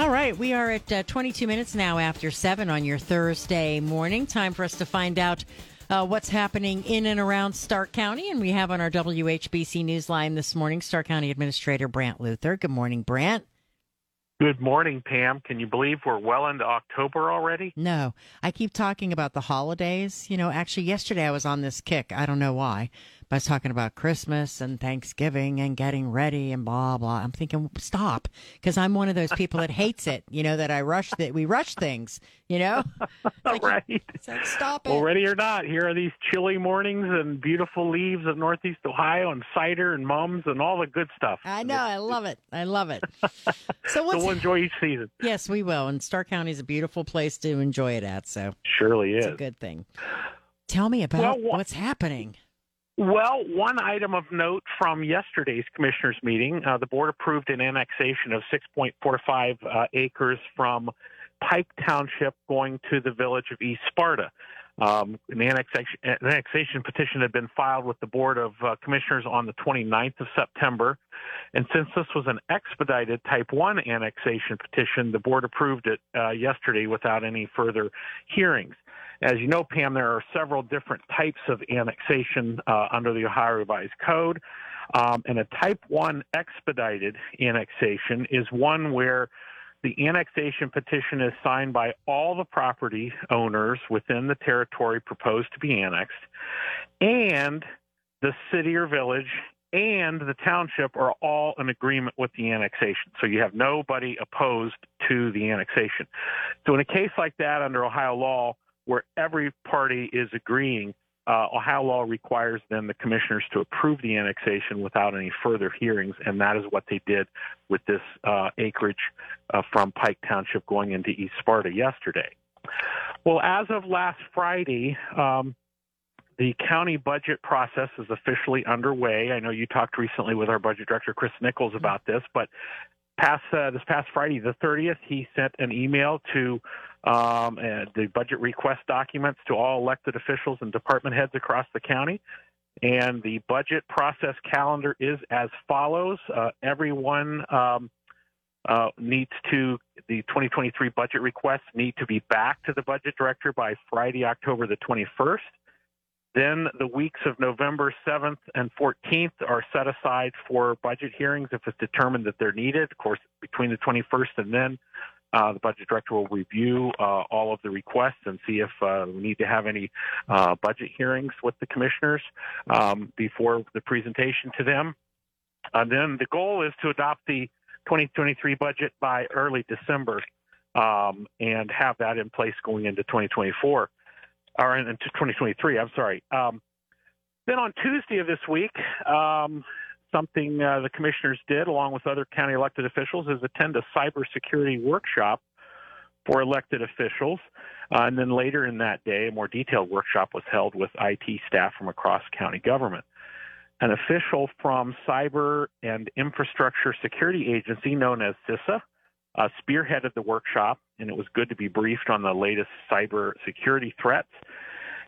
All right, we are at uh, 22 minutes now after 7 on your Thursday morning. Time for us to find out uh, what's happening in and around Stark County. And we have on our WHBC Newsline this morning Stark County Administrator Brant Luther. Good morning, Brant. Good morning, Pam. Can you believe we're well into October already? No, I keep talking about the holidays. You know, actually, yesterday I was on this kick. I don't know why. I was talking about Christmas and Thanksgiving and getting ready and blah blah. I'm thinking, stop, because I'm one of those people that hates it. You know that I rush that we rush things. You know, like, right? Like stop it. Well, ready or not, here are these chilly mornings and beautiful leaves of Northeast Ohio and cider and mums and all the good stuff. I know, I love it. I love it. So, what's, so we'll enjoy each season. Yes, we will. And Stark County is a beautiful place to enjoy it at. So surely is a good thing. Tell me about well, what's happening. Well, one item of note from yesterday's commissioners meeting, uh, the board approved an annexation of 6.45 uh, acres from Pike Township going to the village of East Sparta. Um, an, annexation, an, annexation, petition had been filed with the Board of uh, Commissioners on the 29th of September. And since this was an expedited Type 1 annexation petition, the board approved it uh, yesterday without any further hearings. As you know, Pam, there are several different types of annexation uh, under the Ohio Revised Code. Um, and a Type 1 expedited annexation is one where the annexation petition is signed by all the property owners within the territory proposed to be annexed, and the city or village and the township are all in agreement with the annexation. So you have nobody opposed to the annexation. So in a case like that under Ohio law, where every party is agreeing, uh, Ohio law requires then the commissioners to approve the annexation without any further hearings, and that is what they did with this uh, acreage uh, from Pike Township going into East Sparta yesterday. Well, as of last Friday, um, the county budget process is officially underway. I know you talked recently with our budget director, Chris Nichols, about this, but past uh, this past Friday, the 30th, he sent an email to um, the budget request documents to all elected officials and department heads across the county. And the budget process calendar is as follows. Uh, everyone um, uh, needs to, the 2023 budget requests need to be back to the budget director by Friday, October the 21st. Then the weeks of November 7th and 14th are set aside for budget hearings if it's determined that they're needed. Of course, between the 21st and then, uh, the budget director will review uh, all of the requests and see if uh, we need to have any uh, budget hearings with the commissioners um, before the presentation to them. And then the goal is to adopt the 2023 budget by early December um, and have that in place going into 2024 or into 2023. I'm sorry. Um, then on Tuesday of this week, um, something uh, the commissioners did, along with other county elected officials, is attend a cybersecurity workshop for elected officials. Uh, and then later in that day, a more detailed workshop was held with IT staff from across county government. An official from Cyber and Infrastructure Security Agency, known as CISA, uh, spearheaded the workshop, and it was good to be briefed on the latest cyber security threats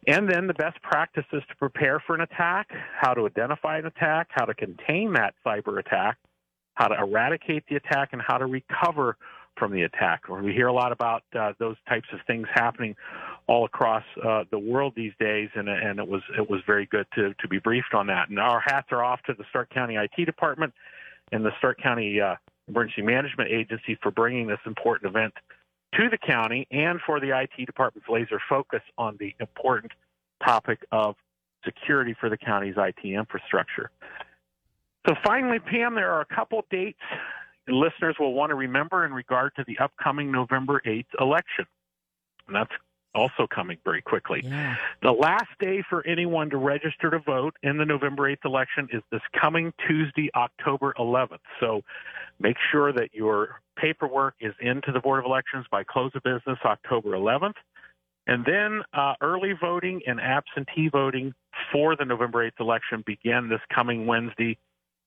and then the best practices to prepare for an attack, how to identify an attack, how to contain that cyber attack, how to eradicate the attack, and how to recover from the attack. We hear a lot about uh, those types of things happening all across uh, the world these days, and, and it was it was very good to to be briefed on that. And our hats are off to the Stark County IT department and the Stark County uh, Emergency Management Agency for bringing this important event to the county and for the IT department's laser focus on the important topic of security for the county's IT infrastructure. So, finally, Pam, there are a couple dates listeners will want to remember in regard to the upcoming November 8th election. And that's also coming very quickly. Yeah. The last day for anyone to register to vote in the November 8th election is this coming Tuesday, October 11th. So make sure that your paperwork is into the Board of Elections by close of business October 11th. And then uh, early voting and absentee voting for the November 8th election begin this coming Wednesday,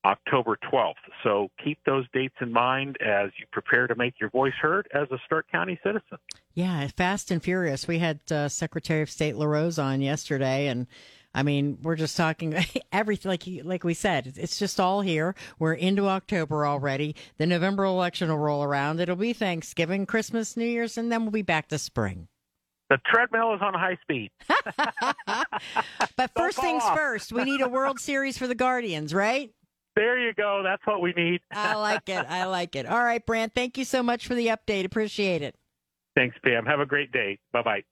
October 12th. So keep those dates in mind as you prepare to make your voice heard as a Stark County citizen. Yeah, fast and furious. We had uh, Secretary of State LaRose on yesterday, and I mean, we're just talking everything. Like like we said, it's just all here. We're into October already. The November election will roll around. It'll be Thanksgiving, Christmas, New Year's, and then we'll be back to spring. The treadmill is on high speed. but first things off. first, we need a World Series for the Guardians, right? There you go. That's what we need. I like it. I like it. All right, Brant, thank you so much for the update. Appreciate it. Thanks, Pam. Have a great day. Bye bye.